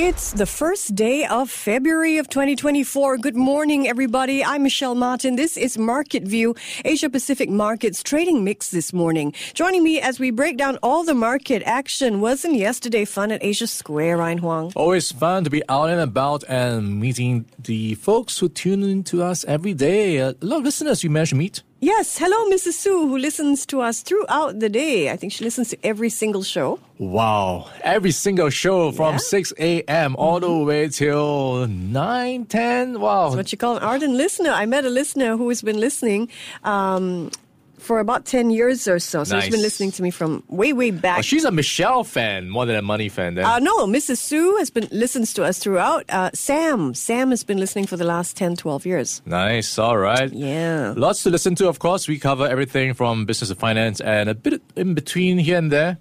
It's the first day of February of 2024. Good morning, everybody. I'm Michelle Martin. This is Market View, Asia Pacific Markets trading mix this morning. Joining me as we break down all the market action. Wasn't yesterday fun at Asia Square, Ryan Huang? Always fun to be out and about and meeting the folks who tune in to us every day. Uh, a lot of listeners you managed to meet. Yes. Hello, Mrs. Sue, who listens to us throughout the day. I think she listens to every single show. Wow. Every single show from Yeah. 6 a.m. all the way till 9, 10. Wow. That's what you call an ardent listener. I met a listener who has been listening um, for about 10 years or so. So she's been listening to me from way, way back. Oh, she's a Michelle fan more than a money fan then. Uh, no, Mrs. Sue has been listens to us throughout. Uh, Sam, Sam has been listening for the last 10, 12 years. nice. All right. Yeah. Lots to listen to, of course. We cover everything from business to finance and a bit in between here and there.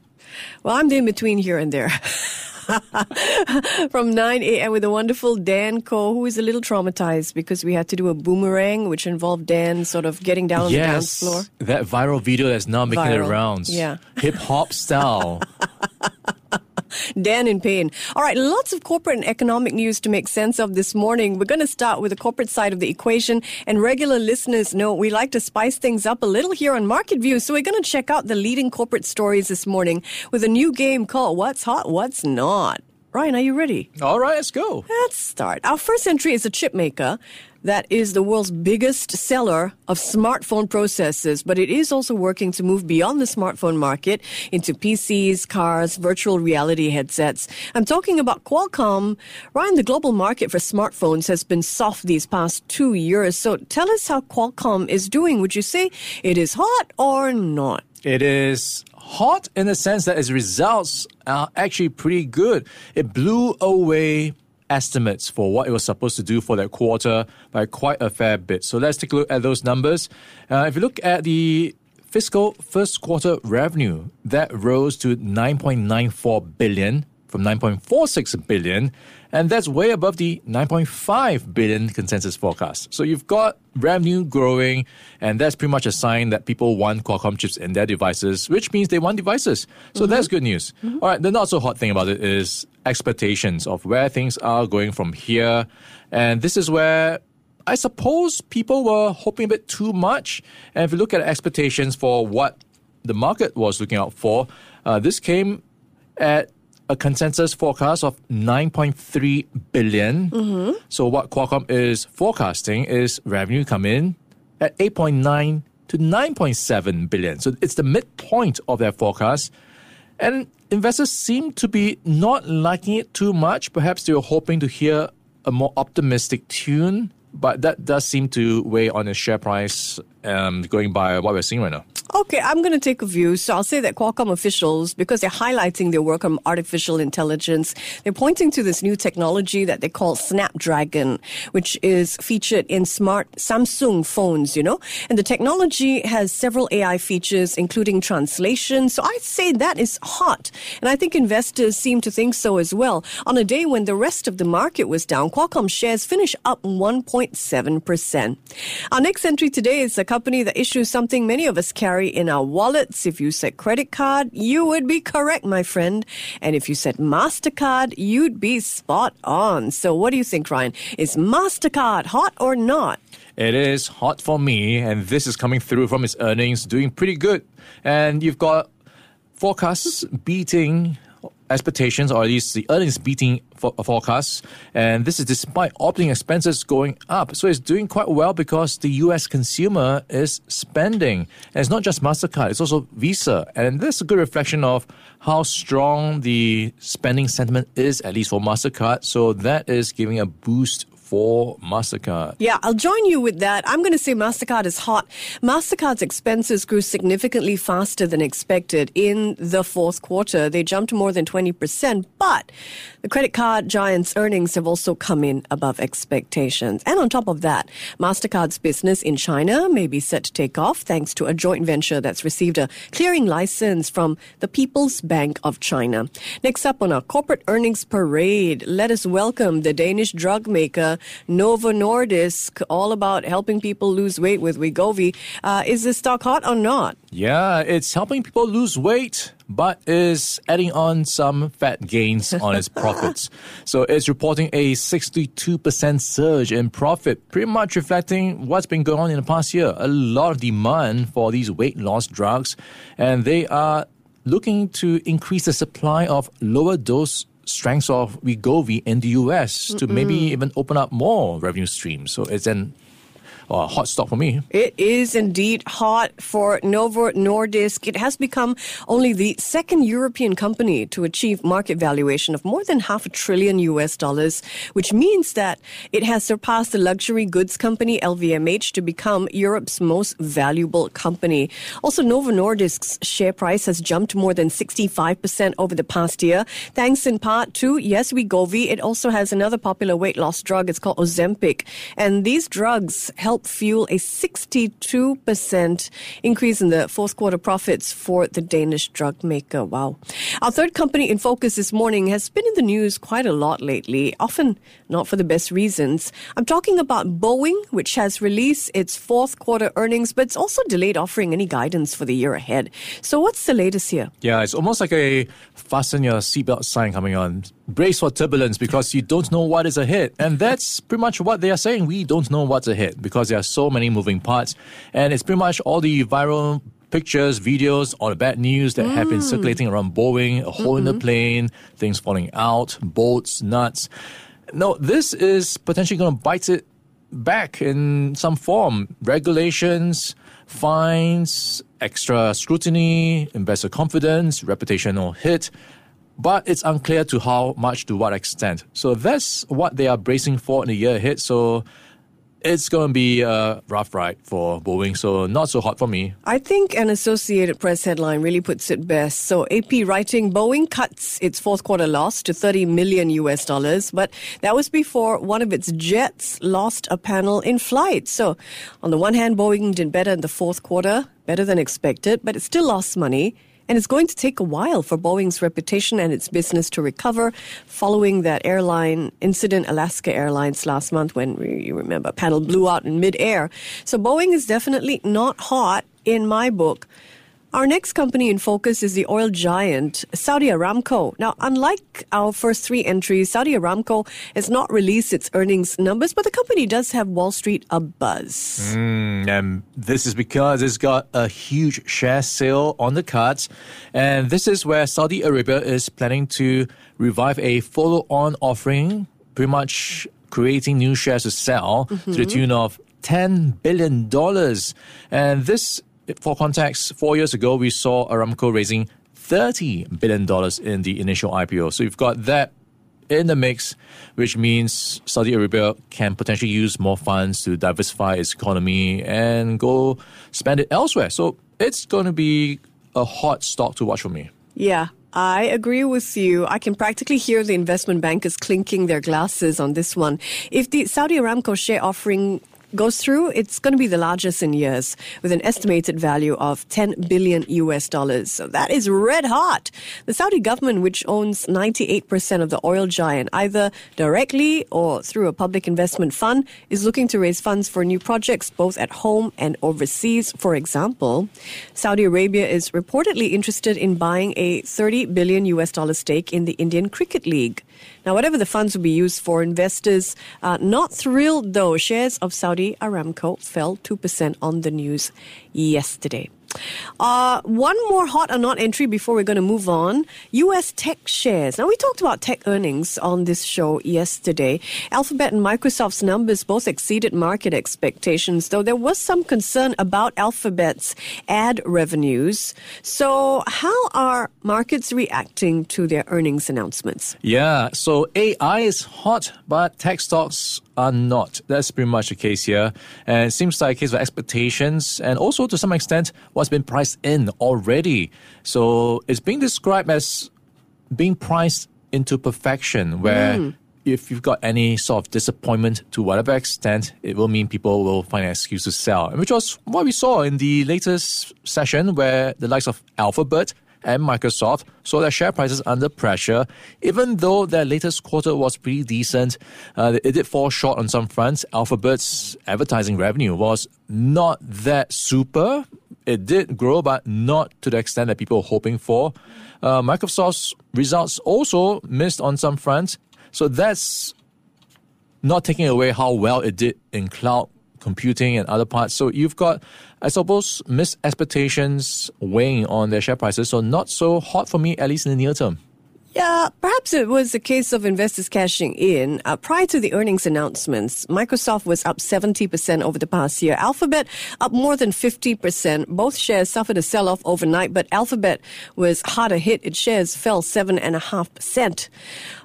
Well, I'm the in between here and there. From 9 a.m. with the wonderful Dan Ko, who is a little traumatized because we had to do a boomerang, which involved Dan sort of getting down on the dance floor. That viral video that's now making Viral. the rounds. Yeah. Hip hop style. Dan in pain. All right, lots of corporate and economic news to make sense of this morning. We're going to start with the corporate side of the equation. And regular listeners know we like to spice things up a little here on Market View. So we're going to check out the leading corporate stories this morning with a new game called What's Hot, What's Not. Ryan, are you ready? All right, let's go. Let's start. Our first entry is a chip maker that is the world's biggest seller of smartphone processors, but it is also working to move beyond the smartphone market into PCs, cars, virtual reality headsets. I'm talking about Qualcomm. Ryan, the global market for smartphones has been soft these past two years. So tell us how Qualcomm is doing. Would you say it is hot or not? It is hot in the sense that its results are actually pretty good. It blew away estimates for what it was supposed to do for that quarter by quite a fair bit. So let's take a look at those numbers. Uh, if you look at the fiscal first quarter revenue, that rose to 9.94 billion from 9.46 billion, and that's way above the 9.5 billion consensus forecast. So you've got revenue growing, and that's pretty much a sign that people want Qualcomm chips in their devices, which means they want devices. So that's good news. All right, the not so hot thing about it is expectations of where things are going from here, and this is where I suppose people were hoping a bit too much. And if you look at expectations for what the market was looking out for, uh, this came at a consensus forecast of 9.3 billion. Mm-hmm. So what Qualcomm is forecasting is revenue come in at 8.9 to 9.7 billion. So it's the midpoint of their forecast. And investors seem to be not liking it too much. Perhaps they were hoping to hear a more optimistic tune, but that does seem to weigh on the share price um, going by what we're seeing right now. Okay, I'm going to take a view. So I'll say that Qualcomm officials, because they're highlighting their work on artificial intelligence, they're pointing to this new technology that they call Snapdragon, which is featured in smart Samsung phones, you know? And the technology has several AI features, including translation. So I'd say that is hot. And I think investors seem to think so as well. On a day when the rest of the market was down, Qualcomm shares finished up 1.7%. Our next entry today is a that issues something many of us carry in our wallets. If you said credit card, you would be correct, my friend. And if you said MasterCard, you'd be spot on. So what do you think, Ryan? Is MasterCard hot or not? It is hot for me, and this is coming through from its earnings, doing pretty good. And you've got forecasts beating expectations, or at least the earnings beating for, forecasts. And this is despite operating expenses going up. So it's doing quite well because the US consumer is spending. And it's not just MasterCard, it's also Visa. And this is a good reflection of how strong the spending sentiment is, at least for MasterCard. So that is giving a boost for MasterCard. Yeah, I'll join you with that. I'm going to say MasterCard is hot. MasterCard's expenses grew significantly faster than expected in the fourth quarter. They jumped more than 20%, but the credit card giant's earnings have also come in above expectations. And on top of that, MasterCard's business in China may be set to take off thanks to a joint venture that's received a clearing license from the People's Bank of China. Next up on our corporate earnings parade, let us welcome the Danish drug maker China, Novo Nordisk, all about helping people lose weight with Wegovy. Uh, is this stock hot or not? Yeah, it's helping people lose weight, but is adding on some fat gains on its profits. So it's reporting a 62% surge in profit, pretty much reflecting what's been going on in the past year. A lot of demand for these weight loss drugs, and they are looking to increase the supply of lower dose strengths of Wegovy in the US to maybe even open up more revenue streams. So it's an uh, hot stock for me. It is indeed hot for Novo Nordisk. It has become only the second European company to achieve market valuation of more than half a trillion US dollars, which means that it has surpassed the luxury goods company LVMH to become Europe's most valuable company. Also, Novo Nordisk's share price has jumped more than 65% over the past year, thanks in part to, yes, We Wegovy. It also has another popular weight loss drug. It's called Ozempic. And these drugs help fuel a 62% increase in the fourth quarter profits for the Danish drug maker. Wow. Our third company in focus this morning has been in the news quite a lot lately, often not for the best reasons. I'm talking about Boeing, which has released its fourth quarter earnings, but it's also delayed offering any guidance for the year ahead. So, what's the latest here? Yeah, it's almost like a fasten your seatbelt sign coming on. Brace for turbulence because you don't know what is ahead. And that's pretty much what they are saying. We don't know what's ahead because there are so many moving parts. And it's pretty much all the viral pictures, videos, all the bad news that have been mm. circulating around Boeing, a hole in the plane, things falling out, bolts, nuts. No, this is potentially going to bite it back in some form. Regulations, fines, extra scrutiny, investor confidence, reputational hit. But it's unclear to how much to what extent. So that's what they are bracing for in the year ahead. So it's going to be a rough ride for Boeing. So not so hot for me. I think an Associated Press headline really puts it best. So AP writing Boeing cuts its fourth quarter loss to 30 million US dollars, but that was before one of its jets lost a panel in flight. So on the one hand, Boeing did better in the fourth quarter, better than expected, but it still lost money. And it's going to take a while for Boeing's reputation and its business to recover following that airline incident, Alaska Airlines, last month when you remember panel blew out in midair. So Boeing is definitely not hot in my book. Our next company in focus is the oil giant Saudi Aramco. Now, unlike our first three entries, Saudi Aramco has not released its earnings numbers, but the company does have Wall Street abuzz. Mm, and this is because it's got a huge share sale on the cards. And this is where Saudi Arabia is planning to revive a follow on offering, pretty much creating new shares to sell to the tune of $10 billion. And this, for context, four years ago, we saw Aramco raising $30 billion in the initial IPO. So you've got that in the mix, which means Saudi Arabia can potentially use more funds to diversify its economy and go spend it elsewhere. So it's going to be a hot stock to watch for me. Yeah, I agree with you. I can practically hear the investment bankers clinking their glasses on this one. If the Saudi Aramco share offering goes through, it's going to be the largest in years with an estimated value of 10 billion US dollars. So that is red hot. The Saudi government, which owns 98% of the oil giant, either directly or through a public investment fund, is looking to raise funds for new projects both at home and overseas. For example, Saudi Arabia is reportedly interested in buying a 30 billion US dollar stake in the Indian Cricket League. Now, whatever the funds will be used for, investors are not thrilled though. Shares of Saudi Aramco fell 2% on the news yesterday. Uh, one more hot or not entry before we're going to move on. U.S. tech shares. Now, we talked about tech earnings on this show yesterday. Alphabet and Microsoft's numbers both exceeded market expectations, though there was some concern about Alphabet's ad revenues. So, how are markets reacting to their earnings announcements? Yeah, so AI is hot, but tech stocks are not. That's pretty much the case here. And it seems like a case of expectations and also to some extent what's been priced in already. So it's being described as being priced into perfection, where hmm. if you've got any sort of disappointment to whatever extent, it will mean people will find an excuse to sell, which was what we saw in the latest session where the likes of Alphabet and Microsoft saw their share prices under pressure. Even though their latest quarter was pretty decent, uh, it did fall short on some fronts. Alphabet's advertising revenue was not that super. It did grow, but not to the extent that people were hoping for. Uh, Microsoft's results also missed on some fronts. So that's not taking away how well it did in cloud computing and other parts. So you've got, I suppose, missed expectations weighing on their share prices. So not so hot for me, at least in the near term. Yeah, perhaps it was a case of investors cashing in. Uh, prior to the earnings announcements, Microsoft was up 70% over the past year. Alphabet up more than 50%. Both shares suffered a sell off overnight, but Alphabet was harder hit. Its shares fell 7.5%.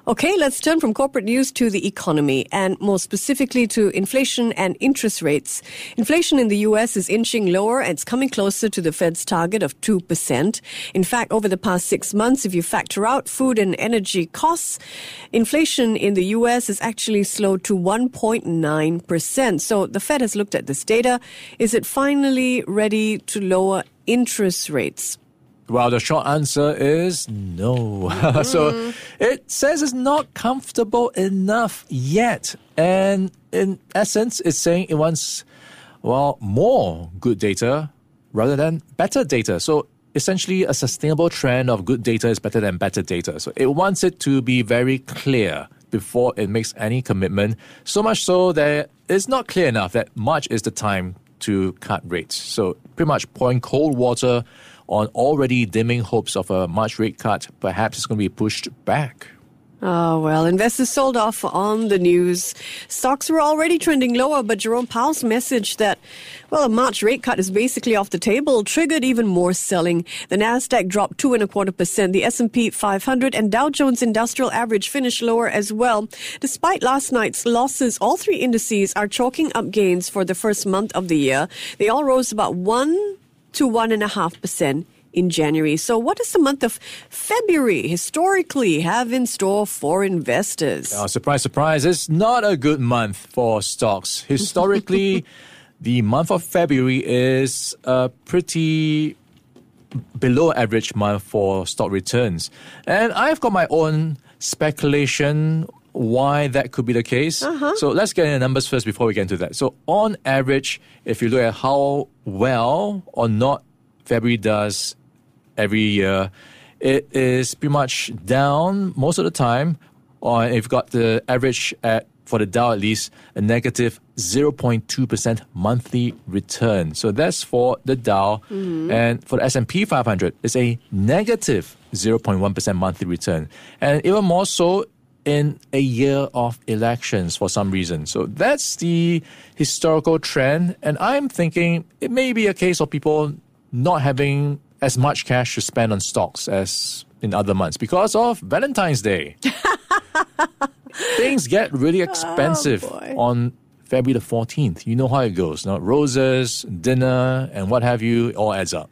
Okay, let's turn from corporate news to the economy and more specifically to inflation and interest rates. Inflation in the US is inching lower and it's coming closer to the Fed's target of 2%. In fact, over the past six months, if you factor out food and energy costs, inflation in the US has actually slowed to 1.9%. So the Fed has looked at this data. Is it finally ready to lower interest rates? Well, the short answer is no. so mm-hmm. it says it's not comfortable enough yet. And in essence, it's saying it wants, well, more good data rather than better data. So essentially, a sustainable trend of good data is better than better data. So it wants it to be very clear before it makes any commitment. So much so that it's not clear enough that March is the time to cut rates. So pretty much pouring cold water on already dimming hopes of a March rate cut. Perhaps it's going to be pushed back. Oh, well, investors sold off on the news. Stocks were already trending lower, but Jerome Powell's message that, well, a March rate cut is basically off the table triggered even more selling. The Nasdaq dropped two and a quarter percent. The S&P 500 and Dow Jones Industrial Average finished lower as well. Despite last night's losses, all three indices are chalking up gains for the first month of the year. They all rose about one to 1.5% in January. So, what does the month of February historically have in store for investors? Oh, surprise, surprise. It's not a good month for stocks. Historically, the month of February is a pretty below average month for stock returns. And I've got my own speculation why that could be the case. Uh-huh. So let's get into the numbers first before we get into that. So on average, if you look at how well or not February does every year, it is pretty much down most of the time. Or if you've got the average at for the Dow at least a negative 0.2% monthly return. So that's for the Dow. Mm-hmm. And for the S&P 500, it's a negative 0.1 monthly return. And even more so in a year of elections for some reason. So that's the historical trend. And I'm thinking it may be a case of people not having as much cash to spend on stocks as in other months because of Valentine's Day. Things get really oh, expensive oh, on February the 14th. You know how it goes. Now, roses, dinner, and what have you all adds up.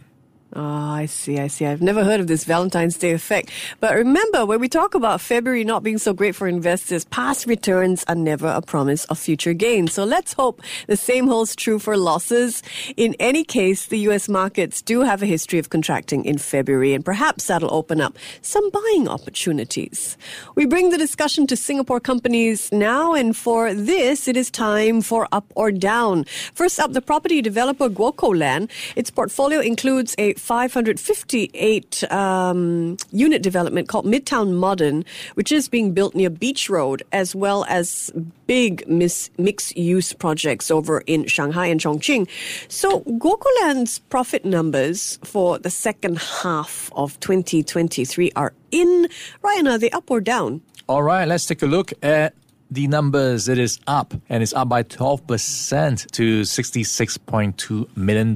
Oh, I see, I see. I've never heard of this Valentine's Day effect. But remember, when we talk about February not being so great for investors, past returns are never a promise of future gains. So let's hope the same holds true for losses. In any case, the US markets do have a history of contracting in February, and perhaps that'll open up some buying opportunities. We bring the discussion to Singapore companies now, and for this, it is time for up or down. First up, the property developer GuocoLand. Its portfolio includes a 558 um, unit development called Midtown Modern, which is being built near Beach Road, as well as big mixed use projects over in Shanghai and Chongqing. So, GuocoLand's profit numbers for the second half of 2023 are in. Ryan, are they up or down? All right, let's take a look at the numbers. It is up, and it's up by 12% to $66.2 million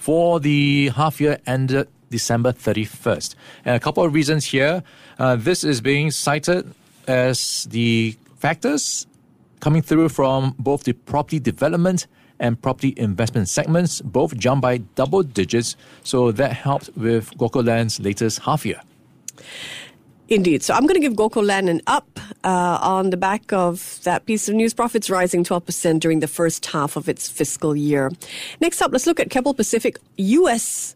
for the half year ended December 31st. And a couple of reasons here. Uh, this is being cited as the factors coming through from both the property development and property investment segments, both jumped by double digits. So that helped with GuocoLand's latest half year. Indeed. So I'm going to give GuocoLand an up uh, on the back of that piece of news. Profits rising 12% during the first half of its fiscal year. Next up, let's look at Keppel Pacific US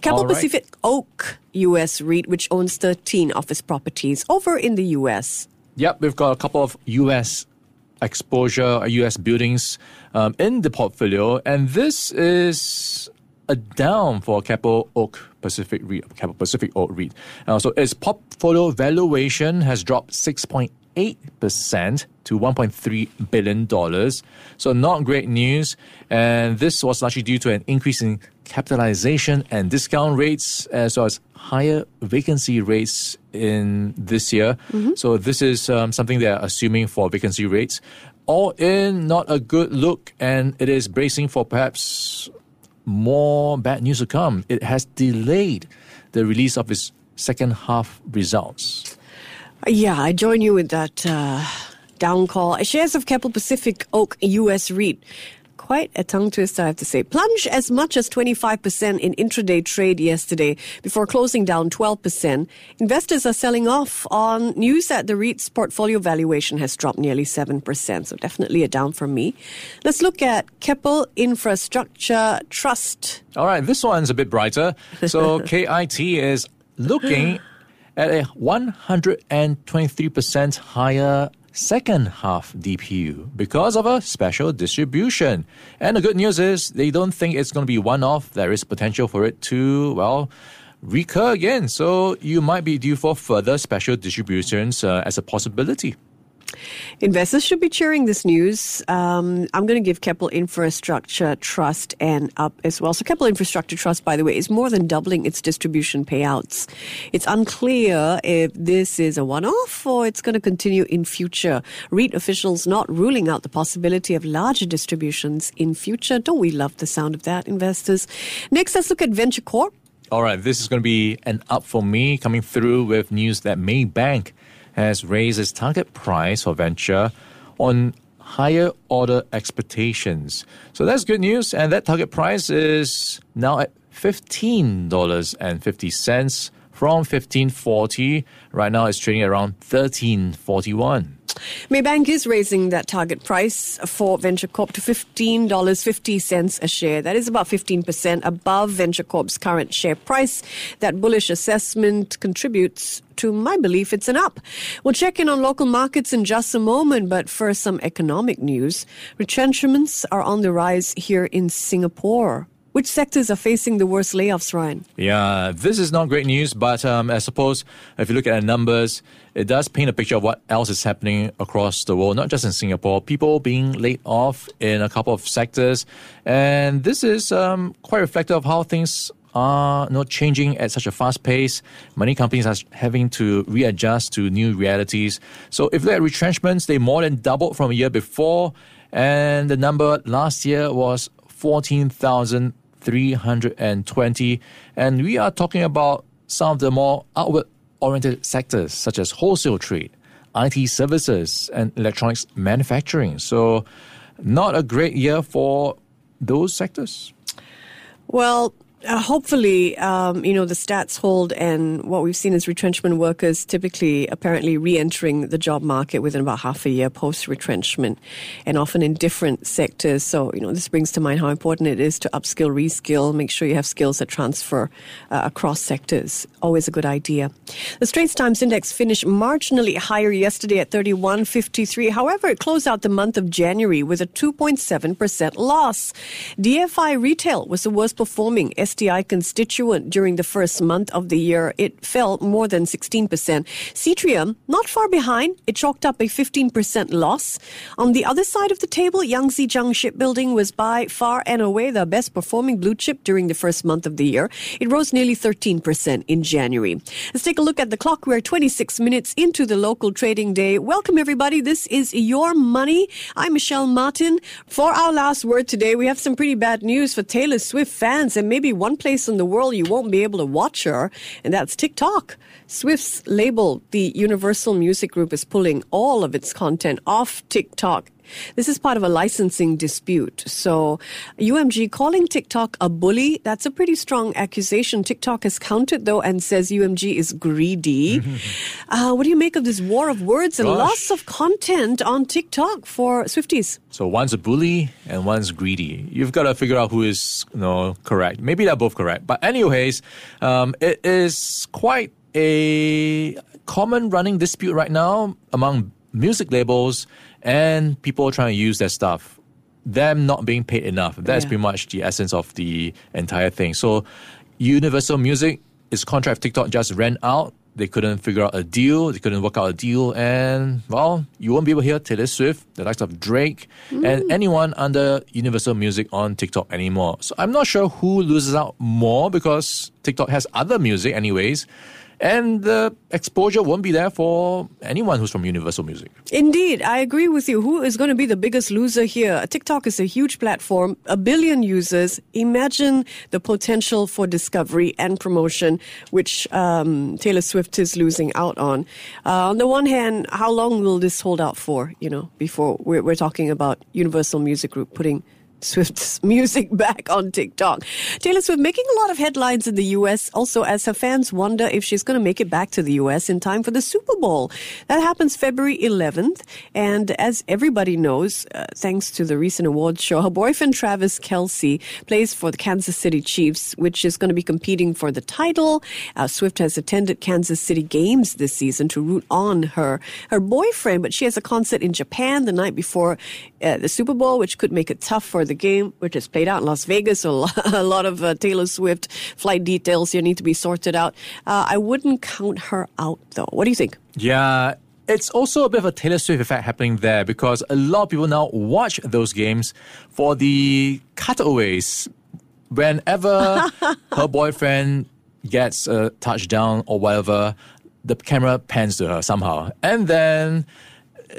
Keppel right. Pacific Oak US REIT, which owns 13 office properties over in the US. Yep, we've got a couple of U.S. exposure, U.S. buildings um, in the portfolio, and this is a down for Keppel Oak Pacific REIT, Keppel Pacific Oak REIT. Uh, so its portfolio valuation has dropped 6.8% to $1.3 billion. So not great news. And this was largely due to an increase in capitalization and discount rates, as well as higher vacancy rates in this year. So this is um, something they're assuming for vacancy rates. All in, not a good look, and it is bracing for perhaps more bad news to come. It has delayed the release of its second half results. Yeah, I join you with that uh, down call. Shares of Keppel Pacific Oak US REIT. Quite a tongue twister, I have to say. Plunged as much as 25% in intraday trade yesterday before closing down 12%. Investors are selling off on news that the REIT's portfolio valuation has dropped nearly 7%. So definitely a down for me. Let's look at Keppel Infrastructure Trust. All right, this one's a bit brighter. So KIT is looking at a 123% higher second half DPU because of a special distribution. And the good news is they don't think it's going to be one off. There is potential for it to, well, recur again. So you might be due for further special distributions uh, as a possibility. Investors should be cheering this news. Um, I'm going to give Keppel Infrastructure Trust an up as well. So, Keppel Infrastructure Trust, by the way, is more than doubling its distribution payouts. It's unclear if this is a one off or it's going to continue in future. REIT officials not ruling out the possibility of larger distributions in future. Don't we love the sound of that, investors? Next, let's look at Venture Corp. All right, this is going to be an up for me coming through with news that Maybank has raised its target price for venture on higher order expectations. So that's good news, and that target price is now at fifteen dollars and fifty cents from fifteen forty. Right now, it's trading around thirteen forty one. Maybank is raising that target price for Venture Corp to $15.50 a share. That is about 15% above Venture Corp's current share price. That bullish assessment contributes to my belief it's an up. We'll check in on local markets in just a moment, but first, some economic news. Retrenchments are on the rise here in Singapore. Which sectors are facing the worst layoffs, Ryan? Yeah, this is not great news, but um, I suppose if you look at the numbers, it does paint a picture of what else is happening across the world, not just in Singapore. People being laid off in a couple of sectors, and this is um, quite reflective of how things are not changing at such a fast pace. Many companies are having to readjust to new realities. So if they're retrenchments, they more than doubled from a year before, and the number last year was 14,000. 320. And we are talking about some of the more outward oriented sectors, such as wholesale trade, IT services, and electronics manufacturing. So, not a great year for those sectors. Well, uh, hopefully, um, you know, the stats hold, and what we've seen is retrenchment workers typically apparently re entering the job market within about half a year post retrenchment, and often in different sectors. So, you know, this brings to mind how important it is to upskill, reskill, make sure you have skills that transfer uh, across sectors. Always a good idea. The Straits Times Index finished marginally higher yesterday at 31.53. However, it closed out the month of January with a 2.7% loss. DFI Retail was the worst performing STI constituent during the first month of the year. It fell more than 16%. Seatrium, not far behind, it chalked up a 15% loss. On the other side of the table, Yangzijiang Shipbuilding was by far and away the best performing blue chip during the first month of the year. It rose nearly 13% in January. Let's take a look at the clock. We're 26 minutes into the local trading day. Welcome, everybody. This is Your Money. I'm Michelle Martin. For our last word today, we have some pretty bad news for Taylor Swift fans and maybe one place in the world you won't be able to watch her, and that's TikTok. Swift's label, the Universal Music Group, is pulling all of its content off TikTok this is part of a licensing dispute. So, UMG calling TikTok a bully, that's a pretty strong accusation. TikTok has countered, though, and says UMG is greedy. uh, what do you make of this war of words and Gosh. lots of content on TikTok for Swifties? So one's a bully and one's greedy. You've got to figure out who is you know, correct. Maybe they're both correct. But anyways, um, it is quite a common running dispute right now among music labels and people trying to use their stuff. Them not being paid enough. That's Yeah. pretty much the essence of the entire thing. So Universal Music, its contract with TikTok just ran out. They couldn't figure out a deal. They couldn't work out a deal. And, well, you won't be able to hear Taylor Swift, the likes of Drake, and mm. anyone under Universal Music on TikTok anymore. So I'm not sure who loses out more because TikTok has other music, anyways. And the exposure won't be there for anyone who's from Universal Music. Indeed, I agree with you. Who is going to be the biggest loser here? TikTok is a huge platform, a billion users. Imagine the potential for discovery and promotion, which um, Taylor Swift is losing out on. Uh, on the one hand, how long will this hold out for? You know, before we're, we're talking about Universal Music Group putting Swift's music back on TikTok. Taylor Swift making a lot of headlines in the US also as her fans wonder if she's going to make it back to the US in time for the Super Bowl. That happens February 11th. And as everybody knows, uh, thanks to the recent awards show, her boyfriend Travis Kelce plays for the Kansas City Chiefs, which is going to be competing for the title. Uh, Swift has attended Kansas City games this season to root on her, her boyfriend, but she has a concert in Japan the night before uh, the Super Bowl, which could make it tough for the game, which is played out in Las Vegas. So a lot of uh, Taylor Swift flight details here need to be sorted out. Uh, I wouldn't count her out, though. What do you think? Yeah, it's also a bit of a Taylor Swift effect happening there because a lot of people now watch those games for the cutaways. Whenever her boyfriend gets a touchdown or whatever, the camera pans to her somehow. And then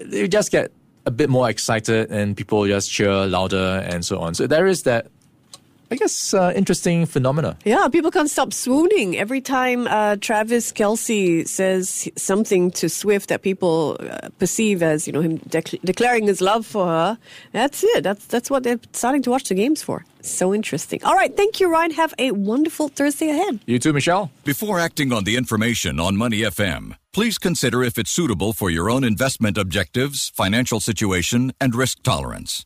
you just get a bit more excited and people just cheer louder and so on. So there is that, I guess, uh, interesting phenomena. Yeah, people can't stop swooning every time uh, Travis Kelce says something to Swift that people uh, perceive as you know him dec- declaring his love for her. That's it. That's that's what they're starting to watch the games for. So interesting. All right, thank you, Ryan. Have a wonderful Thursday ahead. You too, Michelle? Before acting on the information on Money FM, please consider if it's suitable for your own investment objectives, financial situation, and risk tolerance.